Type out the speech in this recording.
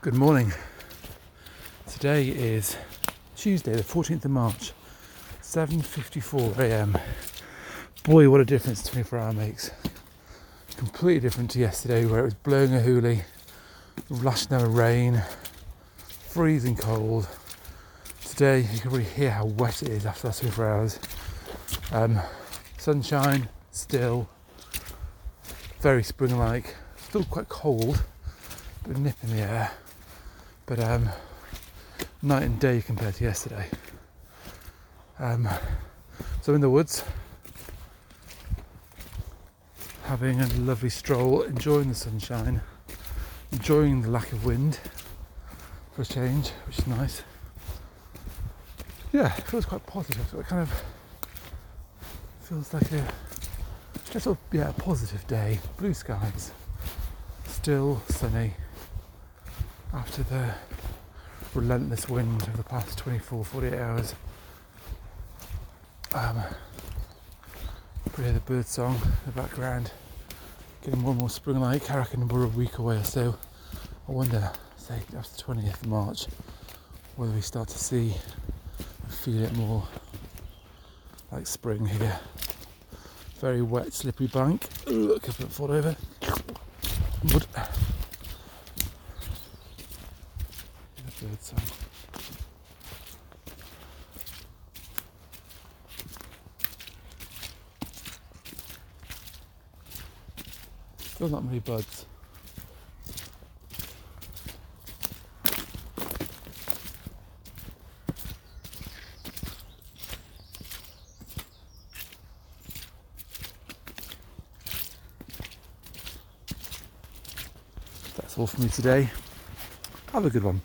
Good morning. Today is Tuesday, the 14th of March, 7:54 a.m. Boy, what a difference 24 hour makes. Completely different to yesterday where it was blowing a hoolie, lashing down with rain, freezing cold. Today you can really hear how wet it is after that 24 hours. Um, sunshine, still, very spring-like, still quite cold, but nip in the air, but um, night and day compared to yesterday. Um, so in the woods, having a lovely stroll, enjoying the sunshine, enjoying the lack of wind for a change, which is nice. Yeah, it feels quite positive. So it kind of feels like a, of, yeah, a positive day. Blue skies, still sunny after the relentless wind of the past 24, 48 hours. Um, you hear the bird song in the background, getting more and more spring-like. I reckon we're a week away or so. I wonder, say after 20th of March, whether we start to see and feel it more like spring here. Very wet, slippery bank. Look, I could fall over. The. Still not many buds. That's all for me today. Have a good one.